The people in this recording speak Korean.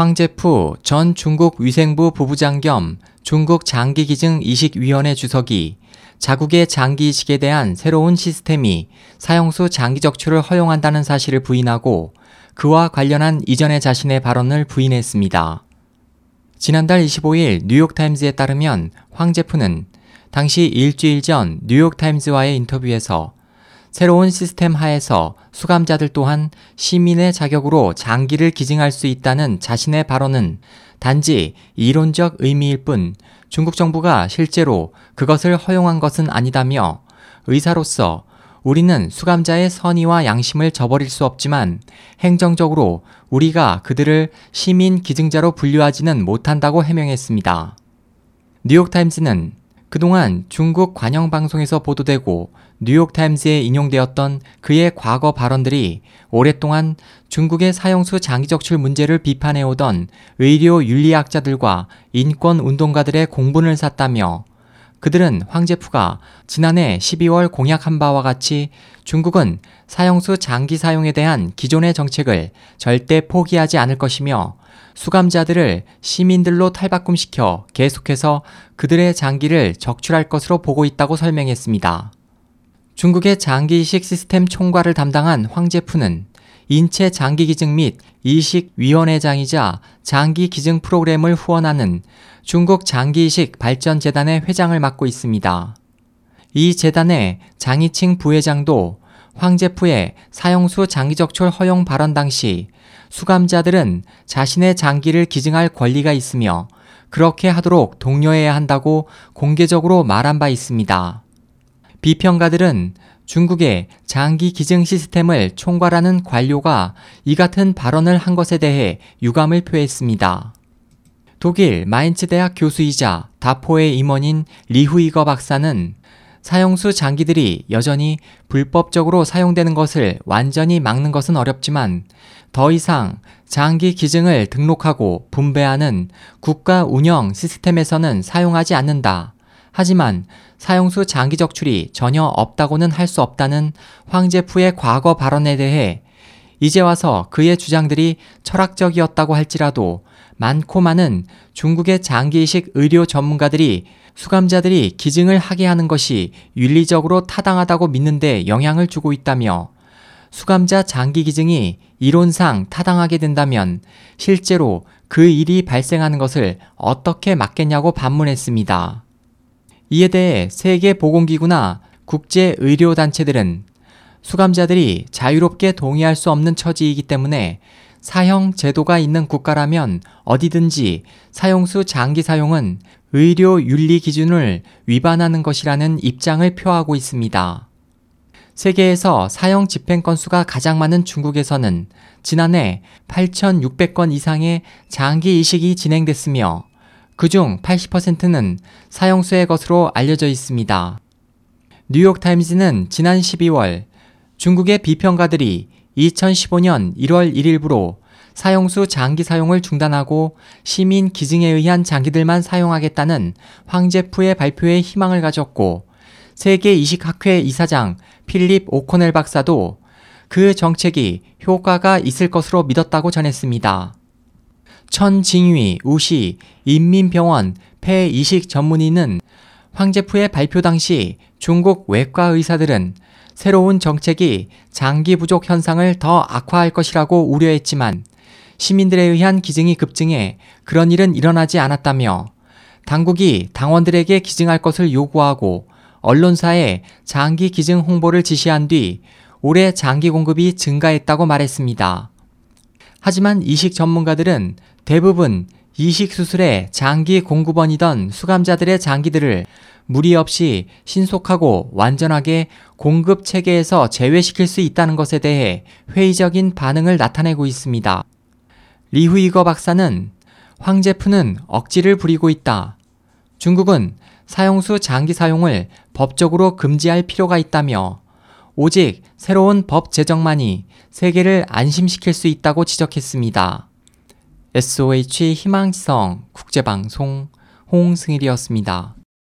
황제프 전 중국 위생부 부부장 겸 중국 장기기증 이식위원회 주석이 자국의 장기 이식에 대한 새로운 시스템이 사형수 장기 적출을 허용한다는 사실을 부인하고 그와 관련한 이전의 자신의 발언을 부인했습니다. 지난달 25일 뉴욕타임즈에 따르면 황제프는 당시 일주일 전 뉴욕타임즈와의 인터뷰에서 새로운 시스템 하에서 수감자들 또한 시민의 자격으로 장기를 기증할 수 있다는 자신의 발언은 단지 이론적 의미일 뿐 중국 정부가 실제로 그것을 허용한 것은 아니다며 의사로서 우리는 수감자의 선의와 양심을 저버릴 수 없지만 행정적으로 우리가 그들을 시민 기증자로 분류하지는 못한다고 해명했습니다. 뉴욕타임즈는 그동안 중국 관영방송에서 보도되고 뉴욕타임즈에 인용되었던 그의 과거 발언들이 오랫동안 중국의 사형수 장기적출 문제를 비판해오던 의료 윤리학자들과 인권 운동가들의 공분을 샀다며 그들은 황제프가 지난해 12월 공약한 바와 같이 중국은 사형수 장기 사용에 대한 기존의 정책을 절대 포기하지 않을 것이며 수감자들을 시민들로 탈바꿈시켜 계속해서 그들의 장기를 적출할 것으로 보고 있다고 설명했습니다. 중국의 장기 이식 시스템 총괄을 담당한 황제프는 인체 장기 기증 및 이식 위원회장이자 장기 기증 프로그램을 후원하는 중국 장기 이식 발전 재단의 회장을 맡고 있습니다. 이 재단의 장이칭 부회장도 황제프의 사형수 장기적출 허용 발언 당시 수감자들은 자신의 장기를 기증할 권리가 있으며 그렇게 하도록 독려해야 한다고 공개적으로 말한 바 있습니다. 비평가들은 중국의 장기 기증 시스템을 총괄하는 관료가 이 같은 발언을 한 것에 대해 유감을 표했습니다. 독일 마인츠 대학 교수이자 다포의 임원인 리후이거 박사는 사형수 장기들이 여전히 불법적으로 사용되는 것을 완전히 막는 것은 어렵지만 더 이상 장기 기증을 등록하고 분배하는 국가 운영 시스템에서는 사용하지 않는다. 하지만 사형수 장기 적출이 전혀 없다고는 할 수 없다는 황제프의 과거 발언에 대해 이제 와서 그의 주장들이 철학적이었다고 할지라도 많고 많은 중국의 장기이식 의료 전문가들이 수감자들이 기증을 하게 하는 것이 윤리적으로 타당하다고 믿는데 영향을 주고 있다며 수감자 장기 기증이 이론상 타당하게 된다면 실제로 그 일이 발생하는 것을 어떻게 막겠냐고 반문했습니다. 이에 대해 세계보건기구나 국제의료단체들은 수감자들이 자유롭게 동의할 수 없는 처지이기 때문에 사형 제도가 있는 국가라면 어디든지 사용수 장기 사용은 의료 윤리 기준을 위반하는 것이라는 입장을 표하고 있습니다. 세계에서 사형 집행 건수가 가장 많은 중국에서는 지난해 8,600건 이상의 장기 이식이 진행됐으며 그중 80%는 사형수의 것으로 알려져 있습니다. 뉴욕타임즈는 지난 12월 중국의 비평가들이 2015년 1월 1일부로 사형수 장기 사용을 중단하고 시민 기증에 의한 장기들만 사용하겠다는 황제프의 발표에 희망을 가졌고 세계 이식학회 이사장 필립 오코넬 박사도 그 정책이 효과가 있을 것으로 믿었다고 전했습니다. 천징위 우시 인민병원 폐이식 전문의는 황제프의 발표 당시 중국 외과 의사들은 새로운 정책이 장기 부족 현상을 더 악화할 것이라고 우려했지만 시민들에 의한 기증이 급증해 그런 일은 일어나지 않았다며 당국이 당원들에게 기증할 것을 요구하고 언론사에 장기 기증 홍보를 지시한 뒤 올해 장기 공급이 증가했다고 말했습니다. 하지만 이식 전문가들은 대부분 이식 수술의 장기 공급원이던 수감자들의 장기들을 무리 없이 신속하고 완전하게 공급 체계에서 제외시킬 수 있다는 것에 대해 회의적인 반응을 나타내고 있습니다. 리후이거 박사는 황제프는 억지를 부리고 있다. 중국은 사용수 장기 사용을 법적으로 금지할 필요가 있다며 오직 새로운 법 제정만이 세계를 안심시킬 수 있다고 지적했습니다. SOH 희망지성 국제방송 홍승일이었습니다.